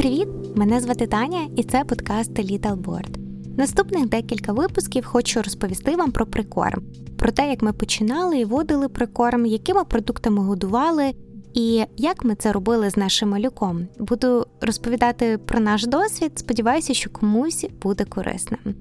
привіт! Мене звати Таня, і це подкаст Little Board. Наступних декілька випусків хочу розповісти вам про прикорм, про те, як ми починали і водили прикорм, якими продуктами годували, і як ми це робили з нашим малюком. Буду розповідати про наш досвід. Сподіваюся, що комусь буде корисним.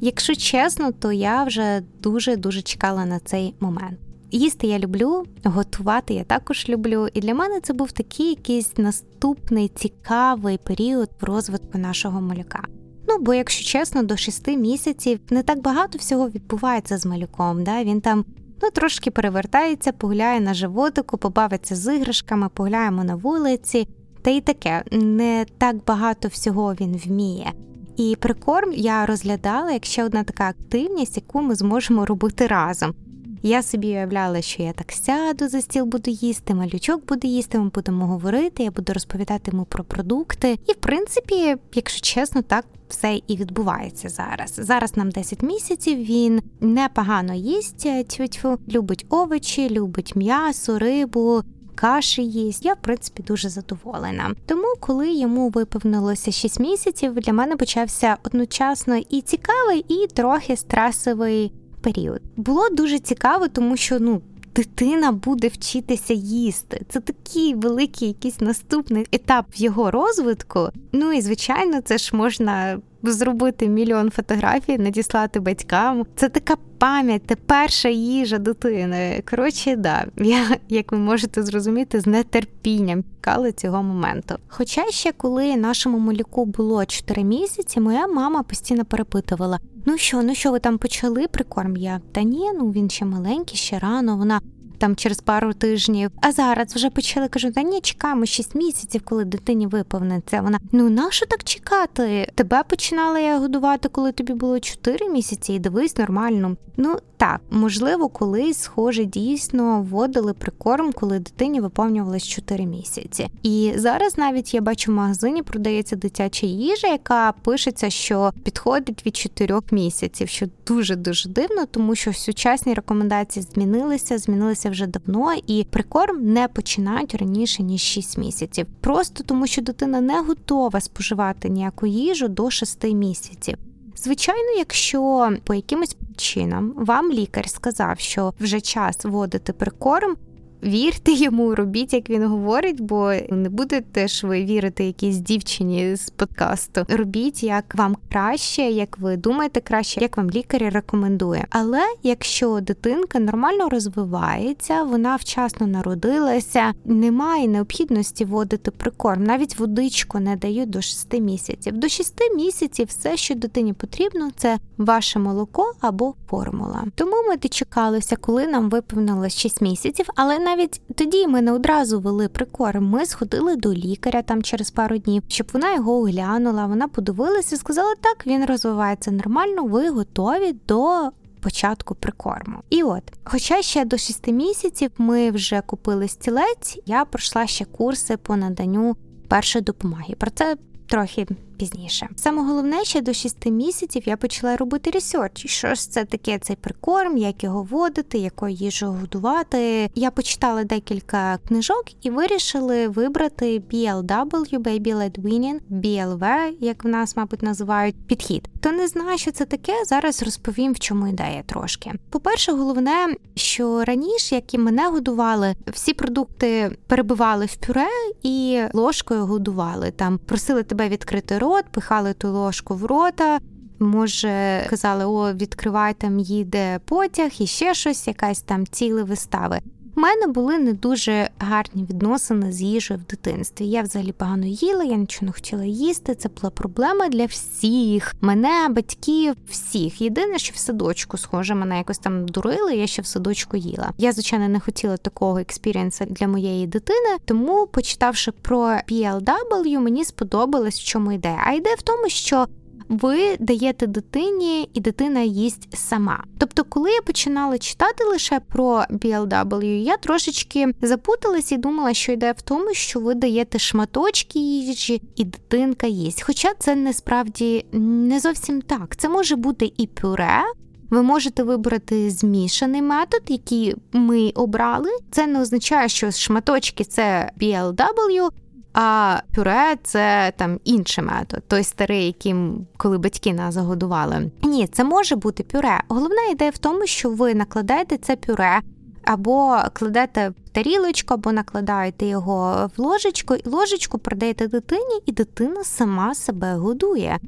Якщо чесно, то я вже дуже дуже чекала на цей момент. Їсти я люблю, готувати я також люблю, і для мене це був такий якийсь наступний цікавий період в розвитку нашого малюка. Ну, бо, якщо чесно, до шести місяців не так багато всього відбувається з малюком. Да? Він там ну, трошки перевертається, погуляє на животику, побавиться з іграшками, погуляємо на вулиці. Та й таке, не так багато всього він вміє. І прикорм я розглядала як ще одна така активність, яку ми зможемо робити разом. Я собі уявляла, що я так сяду за стіл, буду їсти, малючок буде їсти, ми будемо говорити, я буду розповідати йому про продукти. І в принципі, якщо чесно, так все і відбувається зараз. Зараз нам 10 місяців. Він непогано їсть тьфу-тьфу, любить овочі, любить м'ясо, рибу. Каші їсть, я в принципі дуже задоволена. Тому, коли йому виповнилося 6 місяців, для мене почався одночасно і цікавий, і трохи стресовий період. Було дуже цікаво, тому що ну. Дитина буде вчитися їсти. Це такий великий якийсь наступний етап в його розвитку. Ну і звичайно, це ж можна зробити мільйон фотографій, надіслати батькам. Це така пам'ять, це перша їжа дитини. Коротше, да, я, як ви можете зрозуміти, з нетерпінням чекала цього моменту. Хоча ще коли нашому малюку було 4 місяці, моя мама постійно перепитувала: ну що, ну що ви там почали прикорм? Я та ні, ну він ще маленький, ще рано. Вона там через пару тижнів. А зараз вже почали кажу, та ні, чекаємо 6 місяців, коли дитині виповниться. Вона ну нащо так чекати? Тебе починала я годувати, коли тобі було 4 місяці, і дивись нормально. Ну так, можливо, колись схоже дійсно вводили прикорм, коли дитині виповнювалось 4 місяці. І зараз навіть я бачу в магазині продається дитяча їжа, яка пишеться, що підходить від 4 місяців, що дуже дуже дивно, тому що сучасні рекомендації змінилися, змінилися вже давно, і прикорм не починають раніше ніж 6 місяців. Просто тому, що дитина не готова споживати ніяку їжу до 6 місяців. Звичайно, якщо по якимось причинам вам лікар сказав, що вже час вводити прикорм, Вірте йому, робіть, як він говорить, бо не будете ж ви вірити якійсь дівчині з подкасту. Робіть як вам краще, як ви думаєте краще, як вам лікар рекомендує. Але якщо дитинка нормально розвивається, вона вчасно народилася, немає необхідності вводити прикорм. Навіть водичку не дають до 6 місяців. До 6 місяців все, що дитині потрібно, це ваше молоко або формула. Тому ми дочекалися, коли нам виповнилось 6 місяців, але навіть тоді ми не одразу вели прикорм. Ми сходили до лікаря там через пару днів, щоб вона його оглянула. Вона подивилася, сказала, так він розвивається нормально, ви готові до. Початку прикорму. І от, хоча ще до 6 місяців ми вже купили стілець, я пройшла ще курси по наданню першої допомоги. Про це трохи пізніше. Саме головне, ще до 6 місяців я почала робити research. Що ж це таке цей прикорм, як його вводити, якою їжу годувати. Я почитала декілька книжок і вирішили вибрати BLW, Baby Led Weaning, BLV, як в нас, мабуть, називають підхід. Хто не знає, що це таке, зараз розповім, в чому ідея трошки. По-перше, головне, що раніше, як і мене годували, всі продукти перебивали в пюре і ложкою годували. Там просили тебе відкрити рот, пихали ту ложку в рота. Може, казали, о, відкривай там їде потяг і ще щось, якась там ціле вистави. Мене були не дуже гарні відносини з їжею в дитинстві. Я взагалі погано їла, я нічого не хотіла їсти. Це була проблема для всіх, мене, батьків, всіх. Єдине, що в садочку, схоже, мене якось там дурили, я ще в садочку їла. Я, звичайно, не хотіла такого experience 'а для моєї дитини, тому, почитавши про BLW, мені сподобалось, в чому ідея. А ідея в тому, що ви даєте дитині, і дитина їсть сама. Тобто, коли я починала читати лише про BLW, я трошечки запуталась і думала, що йде в тому, що ви даєте шматочки їжі, і дитинка їсть. Хоча це насправді не зовсім так. Це може бути і пюре. Ви можете вибрати змішаний метод, який ми обрали. Це не означає, що шматочки це BLW, А пюре це там інший метод, той старий, яким коли батьки нас загодували. Ні, це може бути пюре. Головна ідея в тому, що ви накладаєте це пюре. Або кладете в тарілочку, або накладаєте його в ложечку, і ложечку продаєте дитині, і дитина сама себе годує.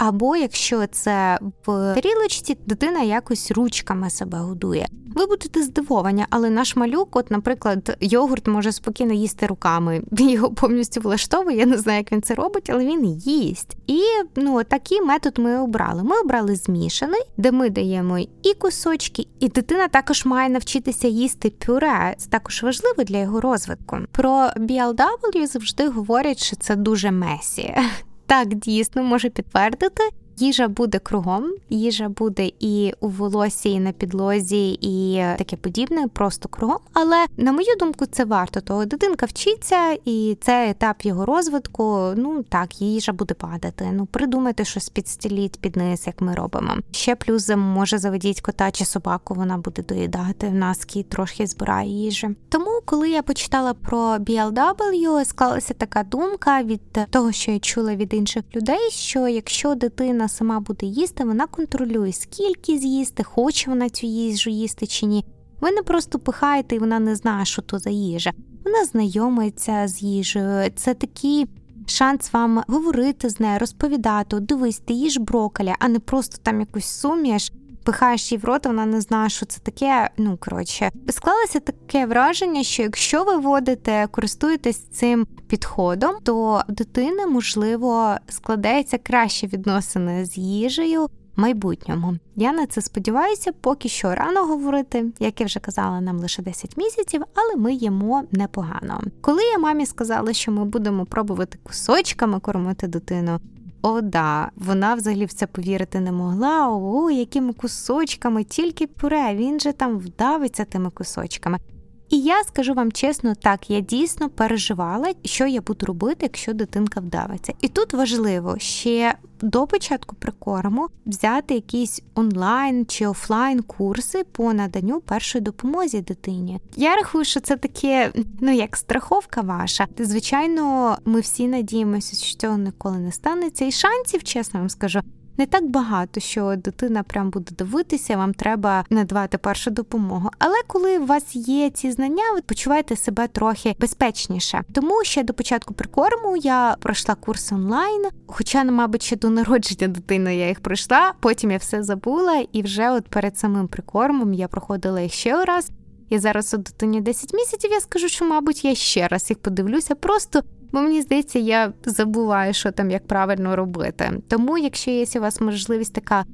Або якщо це в тарілочці, дитина якось ручками себе годує. Ви будете здивовані, але наш малюк, от, наприклад, йогурт може спокійно їсти руками. Його повністю влаштовує. Я не знаю, як він це робить, але він їсть. І ну такий метод ми обрали. Ми обрали змішаний, де ми даємо і кусочки, і дитина також має навчитися їсти пюре. Це також важливо для його розвитку. Про BLW завжди говорять, що це дуже месі. Так, дійсно можу підтвердити. Їжа буде кругом, їжа буде і у волосі, і на підлозі, і таке подібне, просто кругом. Але на мою думку, це варто того. Дитинка вчиться, і це етап його розвитку. Ну так, їжа буде падати. Ну придумайте щось підстіліть під низ, як ми робимо. Ще плюс може заведіть кота чи собаку, вона буде доїдати. В нас кіт трохи збирає їжі. Тому, коли я почитала про BLW, склалася така думка від того, що я чула від інших людей, що якщо дитина сама буде їсти, вона контролює, скільки з'їсти, хоче вона цю їжу їсти чи ні. Ви не просто пихаєте, і вона не знає, що то за їжа. Вона знайомиться з їжею. Це такий шанс вам говорити з нею, розповідати, дивись, ти їж брокколі, а не просто там якусь суміш. Пихаєш її в рот, вона не знає, що це таке. Ну коротше, склалося таке враження, що якщо ви водите, користуєтесь цим підходом, то дитина, можливо, складається краще відносини з їжею. Майбутньому я на це сподіваюся, поки що рано говорити, як я вже казала, нам лише 10 місяців, але ми їмо непогано. Коли я мамі сказала, що ми будемо пробувати кусочками кормити дитину, о, да, вона взагалі в це повірити не могла. О, якими кусочками, тільки пюре, він же там вдавиться тими кусочками. І я скажу вам чесно, так я дійсно переживала, що я буду робити, якщо дитинка вдавиться. І тут важливо ще до початку прикорму взяти якісь онлайн чи офлайн курси по наданню першої допомозі дитині. Я рахую, що це таке, ну як страховка ваша. Звичайно, ми всі надіємося, що цього ніколи не станеться, і шансів, чесно вам скажу не так багато, що дитина прям буде дивитися, вам треба надавати першу допомогу. Але коли у вас є ці знання, ви почуваєте себе трохи безпечніше. Тому ще до початку прикорму я пройшла курс онлайн, хоча, мабуть, ще до народження дитини я їх пройшла. Потім я все забула, і вже от перед самим прикормом я проходила їх ще раз. І зараз у дитині 10 місяців я скажу, що, мабуть, я ще раз їх подивлюся, просто бо мені здається, я забуваю, що там як правильно робити. Тому, якщо є у вас можливість така.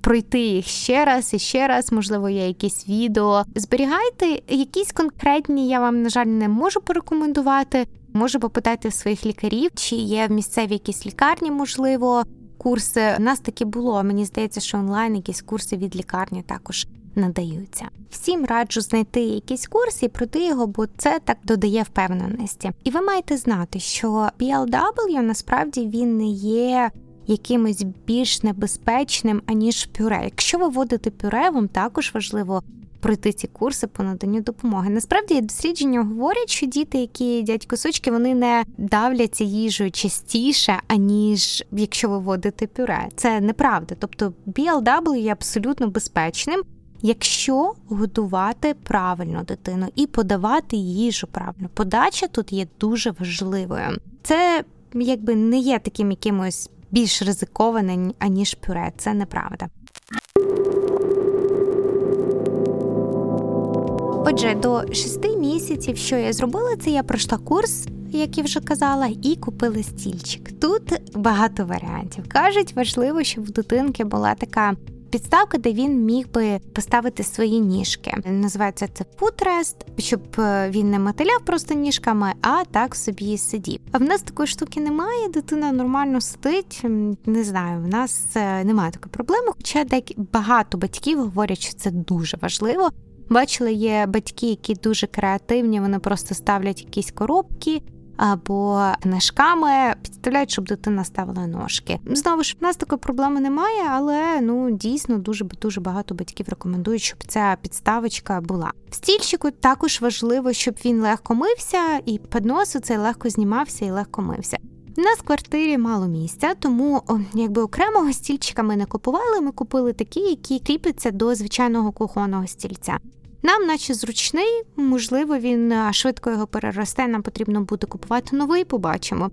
Пройти їх ще раз і ще раз, можливо, є якісь відео. Зберігайте якісь конкретні, я вам, на жаль, не можу порекомендувати. Можу попитати своїх лікарів, чи є в місцеві якісь лікарні, можливо, курси. У нас таки було. Мені здається, що онлайн якісь курси від лікарні також надаються. Всім раджу знайти якийсь курс і пройти його, бо це так додає впевненості. І ви маєте знати, що BLW насправді він не є. Якимось більш небезпечним аніж пюре. Якщо ви водите пюре, вам також важливо пройти ці курси по наданню допомоги. Насправді дослідження говорять, що діти, які їдять кусочки, вони не давляться їжею частіше, аніж якщо ви водите пюре. Це неправда. Тобто BLW є абсолютно безпечним якщо годувати правильно дитину і подавати їжу правильно. Подача тут є дуже важливою. Це якби не є таким якимось більш ризикованим, аніж пюре. Це неправда. Отже, до шести місяців, що я зробила, це я пройшла курс, як я вже казала, і купила стільчик. Тут багато варіантів. Кажуть, важливо, щоб в дитинки була така підставка, де він міг би поставити свої ніжки. Називається це футрест, щоб е, він не мотиляв просто ніжками, а так собі сидів. А в нас такої штуки немає. Дитина нормально сидить. Не знаю, в нас е, немає такої проблеми. Хоча деякі багато батьків говорять, що це дуже важливо. Бачили, є батьки, які дуже креативні, вони просто ставлять якісь коробки або книжками підставляють, щоб дитина ставила ножки. Знову ж в нас такої проблеми немає, але ну дійсно дуже дуже багато батьків рекомендують, щоб ця підставочка була. Стільчику також важливо, щоб він легко мився, і підносу цей легко знімався і легко мився. У нас в квартирі мало місця, тому якби окремого стільчика ми не купували. Ми купили такі, які кріпляться до звичайного кухонного стільця. Нам, наче зручний, можливо, він швидко його переросте. Нам потрібно буде купувати новий, побачимо.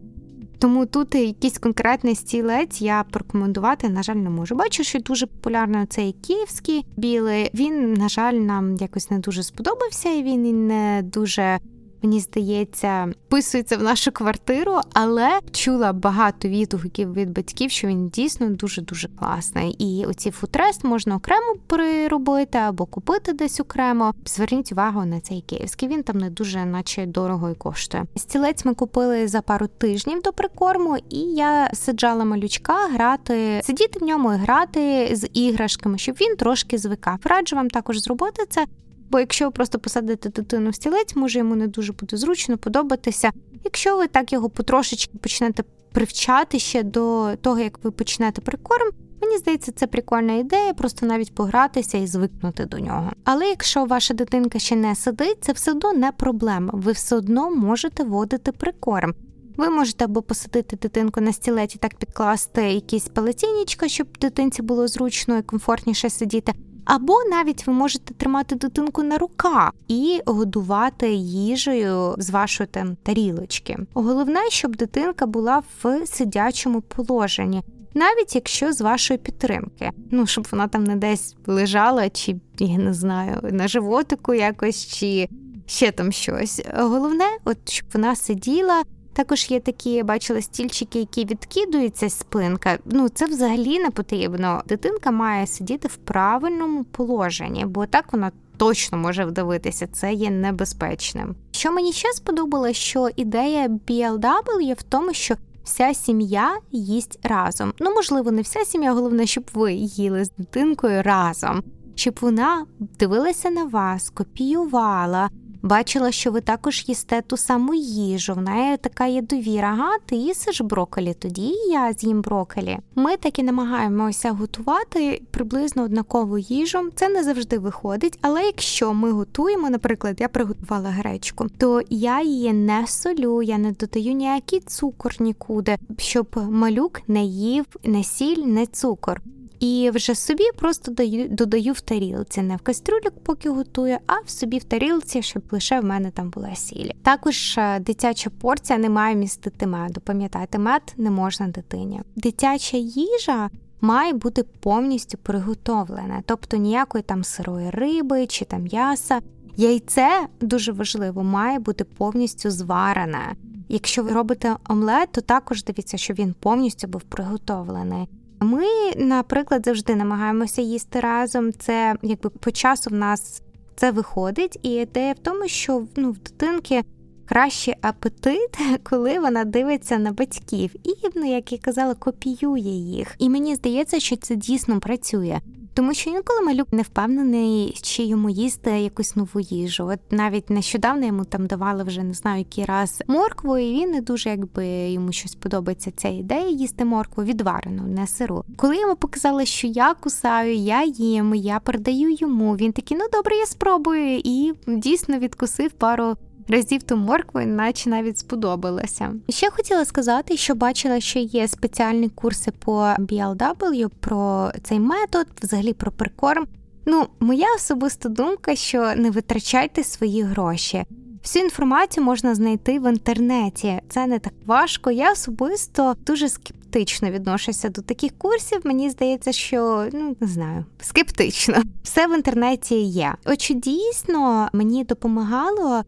Тому тут якийсь конкретний стілець я порекомендувати, на жаль, не можу. Бачу, що дуже популярний цей київський білий. Він, на жаль, нам якось не дуже сподобався, і він не дуже мені здається, вписується в нашу квартиру, але чула багато відгуків від батьків, що він дійсно дуже дуже класний. І оці футрест можна окремо приробити або купити десь окремо. Зверніть увагу на цей київський. Він там не дуже, наче дорого і коштує. Стілець ми купили за пару тижнів до прикорму, і я саджала малючка грати, сидіти в ньому і грати з іграшками, щоб він трошки звикав. Раджу вам також зробити це. Бо якщо ви просто посадите дитину в стілець, може йому не дуже буде зручно подобатися. Якщо ви так його потрошечки почнете привчати ще до того, як ви почнете прикорм, мені здається, це прикольна ідея, просто навіть погратися і звикнути до нього. Але якщо ваша дитинка ще не сидить, це все одно не проблема. Ви все одно можете водити прикорм. Ви можете або посадити дитинку на стілеті, так підкласти якісь палетінічка, щоб дитинці було зручно і комфортніше сидіти. Або навіть ви можете тримати дитинку на руках і годувати їжею з вашої там тарілочки. Головне, щоб дитинка була в сидячому положенні. Навіть якщо з вашої підтримки, ну щоб вона там не десь лежала, чи я не знаю, на животику якось, чи ще там щось. Головне, от щоб вона сиділа також є такі, бачила стільчики, які відкидуються спинка. Ну це взагалі не потрібно. Дитинка має сидіти в правильному положенні, бо так вона. Точно може вдавитися, це є небезпечним. Що мені ще сподобалося, що ідея BLW в тому, що вся сім'я їсть разом. Ну, можливо, не вся сім'я, головне, щоб ви їли з дитинкою разом, щоб вона дивилася на вас, копіювала, Бачила, що ви також їсте ту саму їжу. В неї така є довіра. Ага, ти їсиш брокколі, тоді і я з'їм брокколі. Ми так і намагаємося готувати приблизно однакову їжу. Це не завжди виходить, але якщо ми готуємо, наприклад, я приготувала гречку, то я її не солю, я не додаю ніякий цукор нікуди, щоб малюк не їв не сіль, не цукор. І вже собі просто даю, додаю в тарілці, не в кастрюлю, поки готую, а в собі в тарілці, щоб лише в мене там була сіль. Також е, дитяча порція не має містити меду. Пам'ятайте, мед не можна дитині. Дитяча їжа. Має бути повністю приготовлене, тобто ніякої там сирої риби чи там м'яса. Яйце дуже важливо, має бути повністю зварене. Якщо ви робите омлет, то також дивіться, щоб він повністю був приготовлений. Ми, наприклад, завжди намагаємося їсти разом. Це якби по часу в нас це виходить, і ідея в тому, що ну, в дитинки кращий апетит, коли вона дивиться на батьків, і ну, як я казала, копіює їх. І мені здається, що це дійсно працює. Тому що інколи малюк не впевнений, чи йому їсти якусь нову їжу. От навіть нещодавно йому там давали вже не знаю який раз моркву, і він не дуже якби йому щось подобається ця ідея їсти моркву відварену, не сиру. Коли йому показали, що я кусаю, я їм, я передаю йому. Він такий, ну добре, я спробую, і дійсно відкусив пару разів ту моркву, наче навіть сподобалася. Ще хотіла сказати, що бачила, що є спеціальні курси по BLW про цей метод, взагалі про прикорм. Ну, моя особиста думка, що не витрачайте свої гроші. Всю інформацію можна знайти в інтернеті. Це не так важко. Я особисто дуже скептично відношуся до таких курсів. Мені здається, що ну не знаю, скептично. Все в інтернеті є. Очі дійсно мені допомагало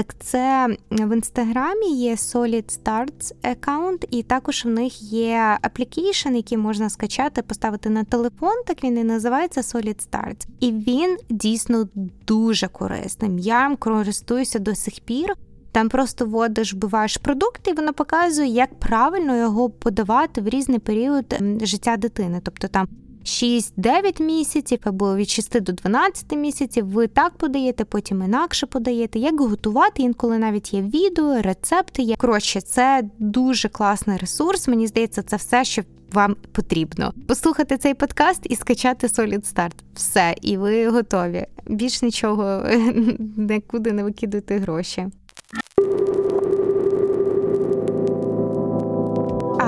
так це в інстаграмі є Solid Starts аккаунт, і також в них є application, який можна скачати, поставити на телефон. Так він і називається Solid Starts. І він дійсно дуже корисним. Я користуюся до сих пір. Там просто вводиш, вбиваєш продукт, і воно показує, як правильно його подавати в різний період життя дитини. Тобто там 6-9 місяців або від 6 до 12 місяців. Ви так подаєте, потім інакше подаєте. Як готувати? Інколи навіть є відео, рецепти є. Коротше, це дуже класний ресурс. Мені здається, це все, що вам потрібно. Послухати цей подкаст і скачати Solid Start. Все, і ви готові. Більш нічого нікуди не викидати гроші.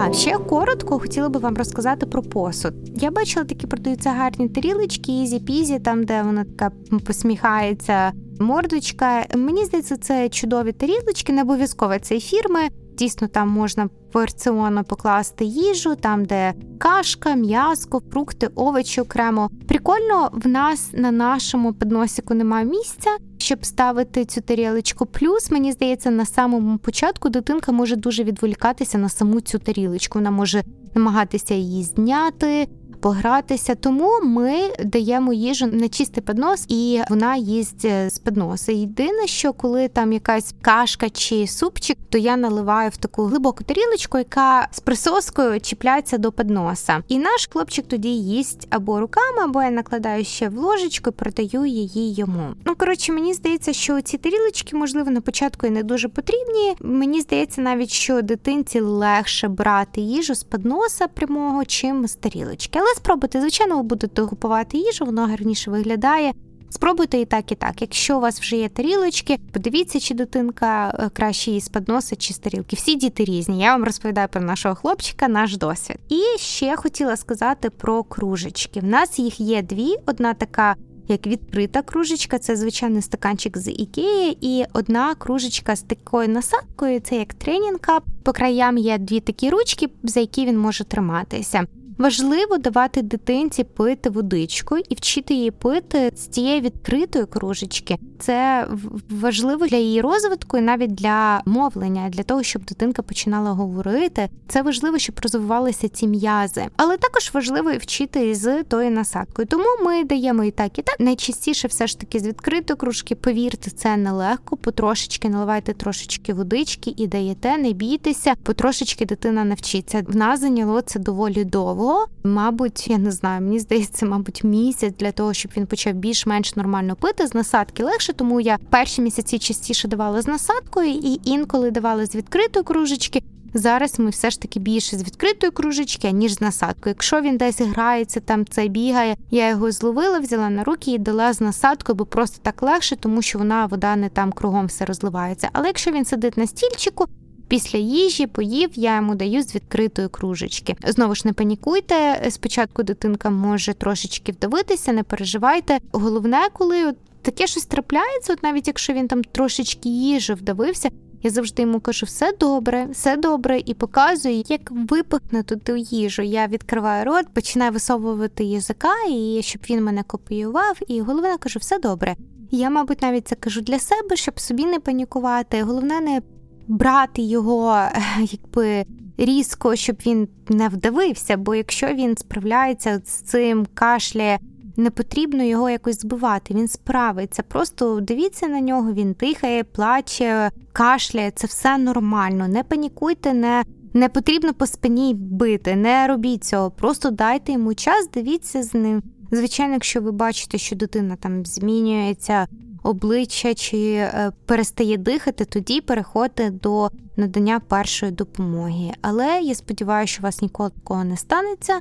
А ще коротко хотіла би вам розказати про посуд. Я бачила, такі продаються гарні тарілочки, ezpz, там де вона така посміхається мордочка. Мені здається, це чудові тарілочки, не обов'язково цієї фірми. Дійсно, там можна порціонно покласти їжу, там де кашка, м'ясько, фрукти, овочі окремо. Прикольно, в нас на нашому підносику немає місця, щоб ставити цю тарілочку. Плюс мені здається, на самому початку дитинка може дуже відволікатися на саму цю тарілочку. Вона може намагатися її зняти погратися. Тому ми даємо їжу на чистий піднос, і вона їсть е, з підноса. Єдине, що коли там якась кашка чи супчик, то я наливаю в таку глибоку тарілочку, яка з присоскою чіпляється до підноса. І наш хлопчик тоді їсть або руками, або я накладаю ще в ложечку і продаю її йому. Ну коротше, мені здається, що ці тарілочки, можливо, на початку і не дуже потрібні. Мені здається, навіть що дитинці легше брати їжу з підноса прямого, чим з тарілочки. Але спробуйте, звичайно, ви будете купувати їжу, воно гарніше виглядає. Спробуйте і так, і так. Якщо у вас вже є тарілочки, подивіться, чи дитинка е, краще їсть з чи з тарілки. Всі діти різні. Я вам розповідаю про нашого хлопчика, наш досвід. І ще хотіла сказати про кружечки. В нас їх є дві: одна така. Як відкрита кружечка, це звичайний стаканчик з Ікеї, і одна кружечка з такою насадкою, це як тренінг кап. По краям є дві такі ручки, за які він може триматися. Важливо давати дитинці пити водичку і вчити її пити з цієї відкритої кружечки. Це важливо для її розвитку і навіть для мовлення, для того, щоб дитинка починала говорити. Це важливо, щоб розвивалися ці м'язи, але також важливо і вчити з тою насадкою. Тому ми даємо і так, і так. Найчастіше все ж таки з відкритої кружки. Повірте, це нелегко. Потрошечки наливайте трошечки водички і даєте, не бійтеся, потрошечки дитина навчиться. В нас зайняло це доволі довго мабуть, я не знаю, мені здається, мабуть, місяць для того, щоб він почав більш-менш нормально пити з насадки легше, тому я перші місяці частіше давала з насадкою і інколи давала з відкритої кружечки. Зараз ми все ж таки більше з відкритої кружечки, ніж з насадкою. Якщо він десь грається, там це бігає, я його зловила, взяла на руки і дала з насадкою, бо просто так легше, тому що вона вода не там кругом все розливається. Але якщо він сидить на стільчику, Після їжі поїв, я йому даю з відкритої кружечки. Знову ж не панікуйте. Спочатку дитинка може трошечки вдавитися, не переживайте. Головне, коли таке щось трапляється, от навіть якщо він там трошечки їжі вдавився. Я завжди йому кажу, все добре, все добре, і показую, як випихнути ту їжу. Я відкриваю рот, починаю висовувати язика, і щоб він мене копіював. І головне кажу, все добре. Я, мабуть, навіть це кажу для себе, щоб собі не панікувати. Головне не брати його якби різко, щоб він не вдавився, бо якщо він справляється з цим кашляє, не потрібно його якось збивати. Він справиться. Просто дивіться на нього, він дихає, плаче, кашляє. Це все нормально. Не панікуйте, не не потрібно по спині бити, не робіть цього. Просто дайте йому час, дивіться з ним. Звичайно, якщо ви бачите, що дитина там змінюється обличчя чи е, перестає дихати, тоді переходьте до надання першої допомоги. Але я сподіваюся, що у вас ніколи такого не станеться.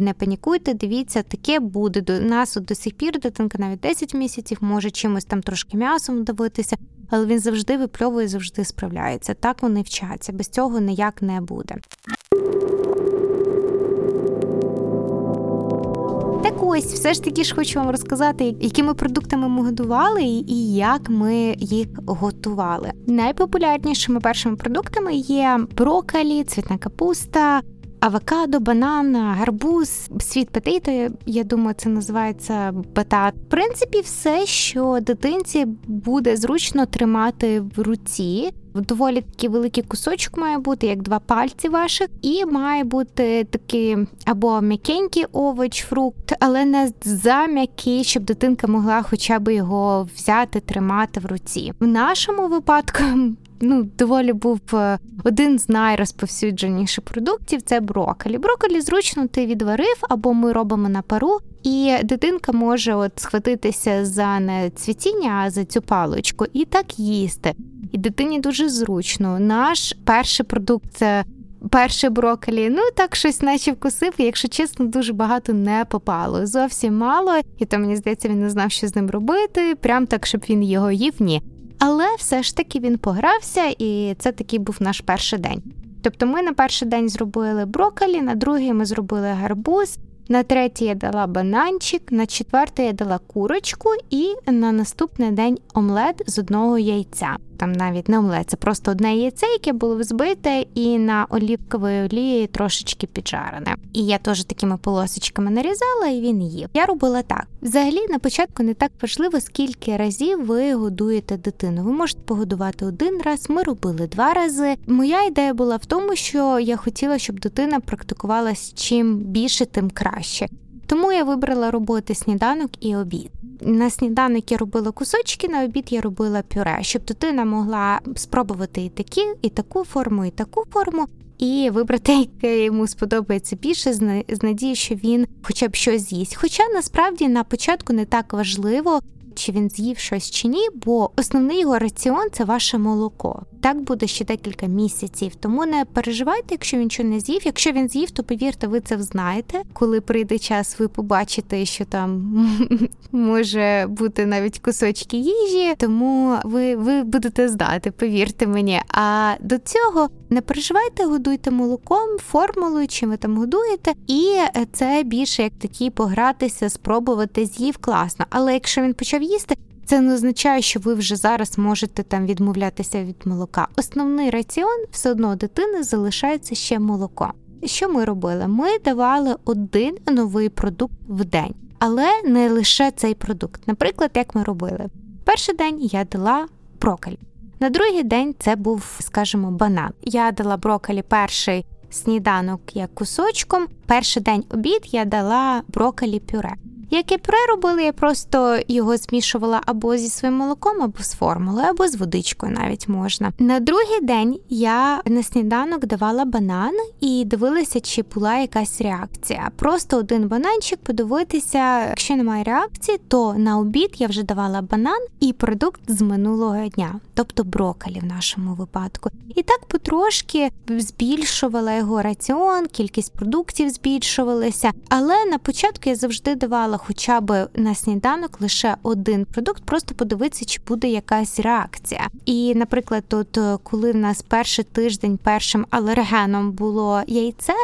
Не панікуйте, дивіться, таке буде до нас до сих пір. Дитинка навіть 10 місяців може чимось там трошки м'ясом давитися, але він завжди випльовує, завжди справляється. Так вони вчаться. Без цього ніяк не буде. Так ось, все ж таки ж хочу вам розказати, якими продуктами ми годували і як ми їх готували. Найпопулярнішими першими продуктами є брокколі, цвітна капуста. Авокадо, банан, гарбуз, світ петейто, я думаю, це називається батат. В принципі, все, що дитинці буде зручно тримати в руці. Доволі такий великий кусочок має бути, як два пальці ваших, і має бути такий або м'якенький овоч, фрукт, але не за м'який, щоб дитинка могла хоча б його взяти, тримати в руці. В нашому випадку ну доволі був е, один з найрозповсюдженіших продуктів це брокколі. Брокколі зручно ти відварив, або ми робимо на пару, і дитинка може от схватитися за не цвітіння, а за цю паличку, і так їсти. І дитині дуже зручно. Наш перший продукт це перший брокколі, ну так щось наче вкусив, і якщо чесно, дуже багато не попало. Зовсім мало, і то мені здається, він не знав, що з ним робити. Прям так, щоб він його їв, ні. Але все ж таки він погрався, і це такий був наш перший день. Тобто ми на перший день зробили брокколі, на другий ми зробили гарбуз, на третій я дала бананчик, на четвертий я дала курочку, і на наступний день омлет з одного яйця. Там навіть не омлет, це просто одне яйце, яке було взбите, і на олівковій олії трошечки піджарене. І я теж такими полосочками нарізала, і він їв. Я робила так. Взагалі, на початку не так важливо, скільки разів ви годуєте дитину. Ви можете погодувати один раз. Ми робили два рази. Моя ідея була в тому, що я хотіла, щоб дитина практикувалась чим більше, тим краще. Тому я вибрала робити сніданок і обід. На сніданок я робила кусочки, на обід я робила пюре, щоб дитина могла спробувати і такі, і таку форму, і таку форму, і вибрати, яке йому сподобається більше, з надії, що він хоча б щось з'їсть. Хоча насправді на початку не так важливо чи він з'їв щось чи ні, бо основний його раціон це ваше молоко. Так буде ще декілька місяців. Тому не переживайте, якщо він нічого не з'їв. Якщо він з'їв, то повірте, ви це взнаєте. Коли прийде час, ви побачите, що там може бути навіть кусочки їжі, тому ви, ви будете знати, повірте мені. А до цього не переживайте, годуйте молоком, формулою, чим ви там годуєте, і це більше як такі погратися, спробувати з'їв класно. Але якщо він почав їсти, це не означає, що ви вже зараз можете там відмовлятися від молока. Основний раціон все одно дитини залишається ще молоко. Що ми робили? Ми давали один новий продукт в день, але не лише цей продукт. Наприклад, як ми робили, перший день я дала брокколі. На другий день це був, скажімо, банан. Я дала брокколі перший сніданок як кусочком. Перший день обід я дала брокколі пюре. Яке пюре робили, я просто його змішувала або зі своїм молоком, або з формулою, або з водичкою навіть можна. На другий день я на сніданок давала банан і дивилася, чи була якась реакція. Просто один бананчик подивитися, якщо немає реакції, то на обід я вже давала банан і продукт з минулого дня, тобто брокколі в нашому випадку. І так потрошки збільшувала його раціон, кількість продуктів збільшувалася. Але на початку я завжди давала хоча б на сніданок лише один продукт, просто подивитися, чи буде якась реакція. І, наприклад, от е, коли в нас перший тиждень першим алергеном було яйце.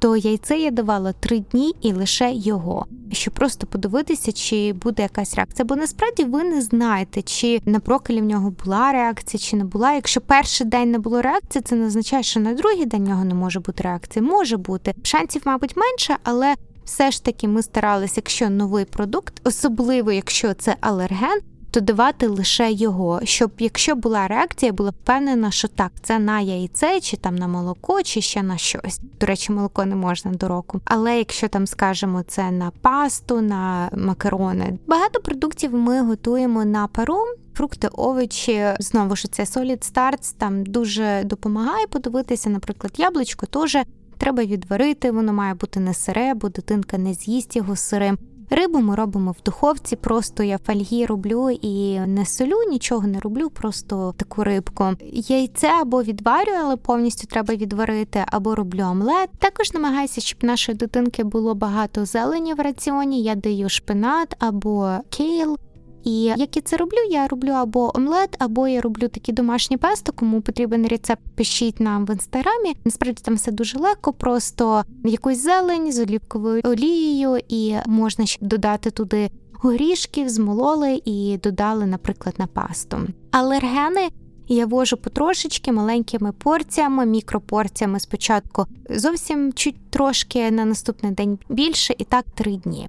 То яйце я давала три дні і лише його, щоб просто подивитися, чи буде якась реакція. Бо насправді ви не знаєте, чи на брокколі в нього була реакція, чи не була. Якщо перший день не було реакції, це не означає, що на другий день в нього не може бути реакція. Може бути шансів, мабуть, менше, але все ж таки ми старалися, якщо новий продукт, особливо якщо це алерген, то давати лише його, щоб якщо була реакція, була впевнена, що так, це на яйце, чи там на молоко, чи ще на щось. До речі, молоко не можна до року. Але якщо там скажемо це на пасту, на макарони, багато продуктів ми готуємо на пару. Фрукти, овочі, знову ж це Solid Starts, там дуже допомагає подивитися, наприклад, яблучко теж треба відварити, воно має бути не сире, бо дитинка не з'їсть його сирим. Рибу ми робимо в духовці, просто я фольгі роблю і не солю, нічого не роблю, просто таку рибку. Яйце або відварюю, але повністю треба відварити, або роблю омлет. Також намагаюся, щоб нашої дитинки було багато зелені в раціоні. Я даю шпинат або кейл. І як я це роблю, я роблю або омлет, або я роблю такі домашні песто, кому потрібен рецепт, пишіть нам в інстаграмі. Насправді там все дуже легко, просто якусь зелень з олівковою олією, і можна ще додати туди горішків, змололи і додали, наприклад, на пасту. Алергени. Я вожу потрошечки маленькими порціями, мікропорціями спочатку зовсім чуть трошки на наступний день більше, і так три дні.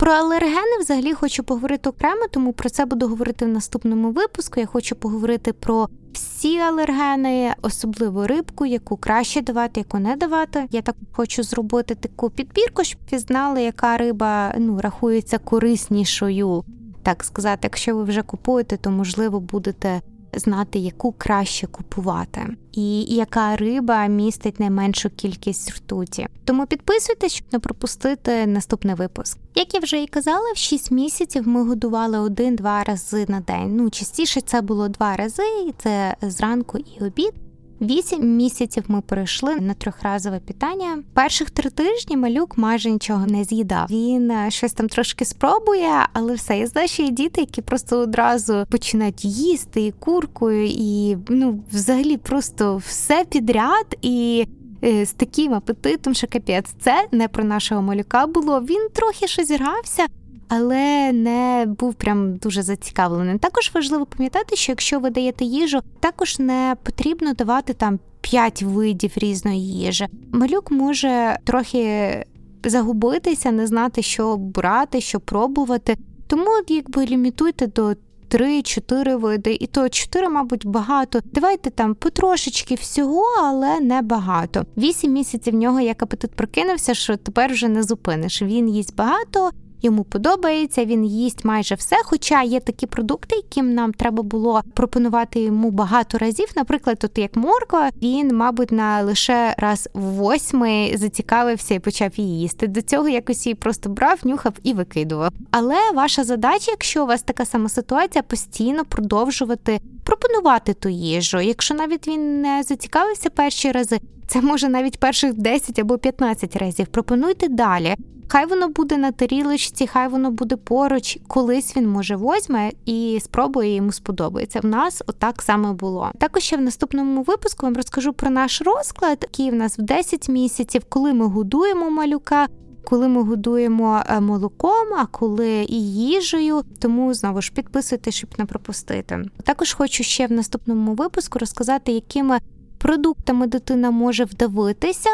Про алергени взагалі хочу поговорити окремо, тому про це буду говорити в наступному випуску. Я хочу поговорити про всі алергени, особливо рибку, яку краще давати, яку не давати. Я так хочу зробити таку підбірку, щоб ви знали, яка риба ну рахується кориснішою. Так сказати, якщо ви вже купуєте, то можливо будете знати, яку краще купувати, і яка риба містить найменшу кількість ртуті. Тому підписуйтесь, щоб не пропустити наступний випуск. Як я вже і казала, в 6 місяців ми годували один-два рази на день. Ну частіше це було два рази, і це зранку і обід. Вісім місяців ми перейшли на трьохразове питання. Перших три тижні малюк майже нічого не з'їдав. Він е, щось там трошки спробує, але все. Я знаю, що є діти, які просто одразу починають їсти і куркою, і ну, взагалі, просто все підряд і. Е, з таким апетитом, що капець, це не про нашого малюка було. Він трохи щось грався, але не був прям дуже зацікавлений. Також важливо пам'ятати, що якщо ви даєте їжу, також не потрібно давати там п'ять видів різної їжі. Малюк може трохи загубитися, не знати, що брати, що пробувати. Тому якби лімітуйте до. Три-чотири види, і то чотири, мабуть, багато. Давайте там потрошечки всього, але не багато. Вісім місяців в нього як апетит прокинувся, що тепер вже не зупиниш. Він їсть багато, йому подобається, він їсть майже все. Хоча є такі продукти, яким нам треба було пропонувати йому багато разів. Наприклад, тут як морква, він, мабуть, на лише раз в восьмий зацікавився і почав її їсти. До цього якось її просто брав, нюхав і викидував. Але ваша задача, якщо у вас така сама ситуація, постійно продовжувати пропонувати ту їжу. Якщо навіть він не зацікавився перші рази, це може навіть перших 10 або 15 разів. Пропонуйте далі. Хай воно буде на тарілочці, хай воно буде поруч, колись він може возьме і спробує йому сподобається. В нас отак саме було. Також ще в наступному випуску вам розкажу про наш розклад, який в нас в 10 місяців, коли ми годуємо малюка. Коли ми годуємо е, молоком, а коли і їжею, тому знову ж підписуйте, щоб не пропустити. Також хочу ще в наступному випуску розказати, якими продуктами дитина може вдавитися,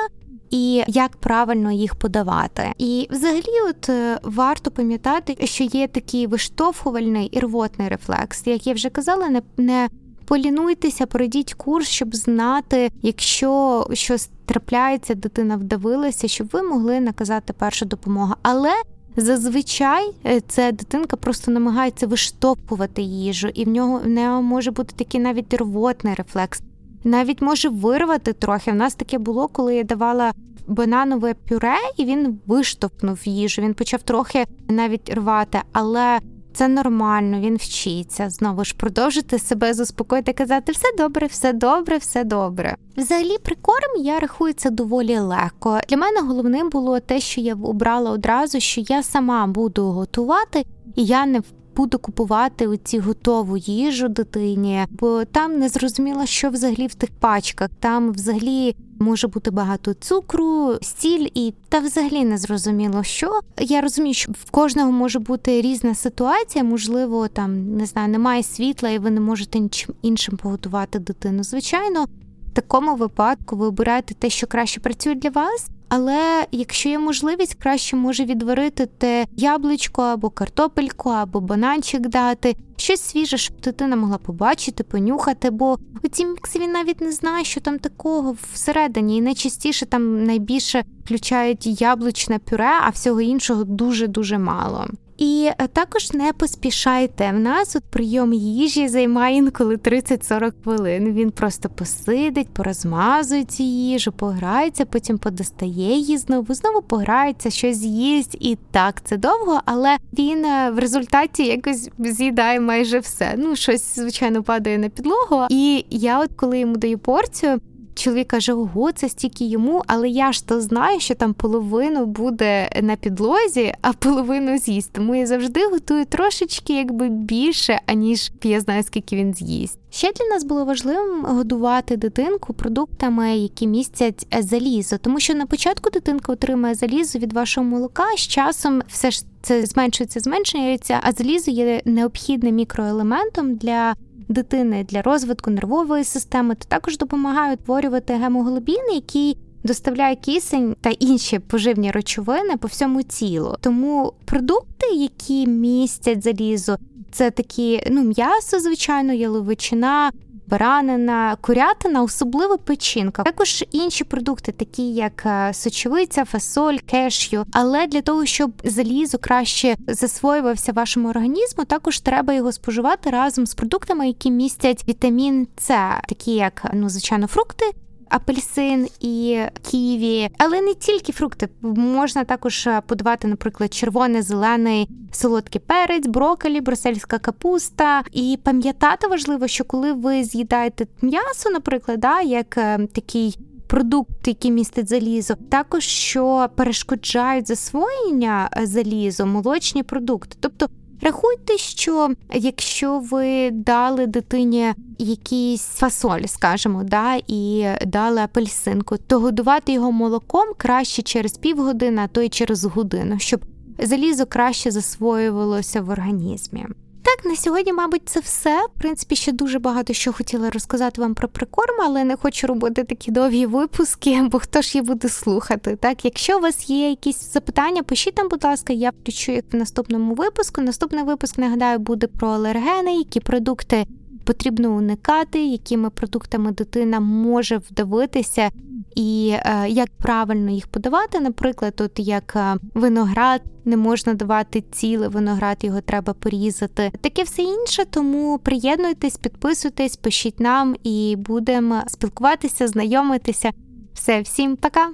і як правильно їх подавати. І взагалі, от е, варто пам'ятати, що є такий виштовхувальний і рвотний рефлекс. Як я вже казала, не не полінуйтеся, пройдіть курс, щоб знати, якщо щось трапляється, дитина вдавилася, щоб ви могли наказати першу допомогу. Але Зазвичай е, це дитинка просто намагається виштовхувати їжу, і в нього в нього може бути такий навіть рвотний рефлекс навіть може вирвати трохи. У нас таке було, коли я давала бананове пюре, і він виштовхнув їжу. Він почав трохи навіть рвати, але. Це нормально, він вчиться. Знову ж продовжити себе заспокоїти, казати все добре, все добре, все добре. Взагалі, прикорм я рахую це доволі легко. Для мене головним було те, що я обрала одразу, що я сама буду готувати, і я не буду купувати оці готову їжу дитині, бо там не зрозуміло, що взагалі в тих пачках. Там взагалі може бути багато цукру, сіль і та взагалі не зрозуміло, що я розумію, що в кожного може бути різна ситуація. Можливо, там не знаю, немає світла, і ви не можете нічим іншим погодувати дитину. Звичайно. В такому випадку ви обираєте те, що краще працює для вас, але якщо є можливість, краще може відварити те яблучко або картопельку, або бананчик дати, щось свіже, щоб дитина могла побачити, понюхати, бо у цій міксі навіть не знає, що там такого всередині, і найчастіше там найбільше включають яблучне пюре, а всього іншого дуже дуже мало. І е, також не поспішайте. В нас от прийом їжі займає інколи 30-40 хвилин. Він просто посидить, порозмазує цю їжу, пограється, потім подостає її знову, знову пограється, щось з'їсть. І так це довго, але він е, в результаті якось з'їдає майже все. Ну, щось, звичайно, падає на підлогу. І я, от коли йому даю порцію. Чоловік каже, ого, це стільки йому, але я ж то знаю, що там половину буде на підлозі, а половину з'їсть. Тому я завжди готую трошечки якби більше, аніж я знаю, скільки він з'їсть. Ще для нас було важливим годувати дитинку продуктами, які містять залізо, тому що на початку дитинка отримає залізо від вашого молока. З часом все ж це зменшується, зменшується, а залізо є необхідним мікроелементом для дитини для розвитку нервової системи, то також допомагає утворювати гемоглобін, який доставляє кисень та інші поживні речовини по всьому тілу. Тому продукти, які містять залізо, це такі ну м'ясо, звичайно, яловичина. Баранина, курятина, особливо печінка. Також інші продукти, такі як сочевиця, фасоль, кешю. Але для того, щоб залізо краще засвоювався вашому організму, також треба його споживати разом з продуктами, які містять вітамін С, такі як ну звичайно фрукти апельсин і ківі, але не тільки фрукти. Можна також е, подавати, наприклад, червоний, зелений, солодкий перець, брокколі, брусельська капуста. І пам'ятати важливо, що коли ви з'їдаєте м'ясо, наприклад, да, як е, такий. Продукт, який містить залізо, також що перешкоджають засвоєння е, залізу, молочні продукти. Тобто Рахуйте, що якщо ви дали дитині якийсь фасоль, скажімо, да, і дали апельсинку, то годувати його молоком краще через півгодини, а то й через годину, щоб залізо краще засвоювалося в організмі. Так, на сьогодні, мабуть, це все. В принципі, ще дуже багато що хотіла розказати вам про прикорм, але не хочу робити такі довгі випуски, бо хто ж її буде слухати. Так, якщо у вас є якісь запитання, пишіть там, будь ласка, я включу їх в наступному випуску. Наступний випуск нагадаю буде про алергени, які продукти потрібно уникати, якими продуктами дитина може вдавитися. І е, як правильно їх подавати, наприклад, от як е, виноград не можна давати цілий виноград, його треба порізати. Таке все інше. Тому приєднуйтесь, підписуйтесь, пишіть нам і будемо спілкуватися, знайомитися. Все, всім пока.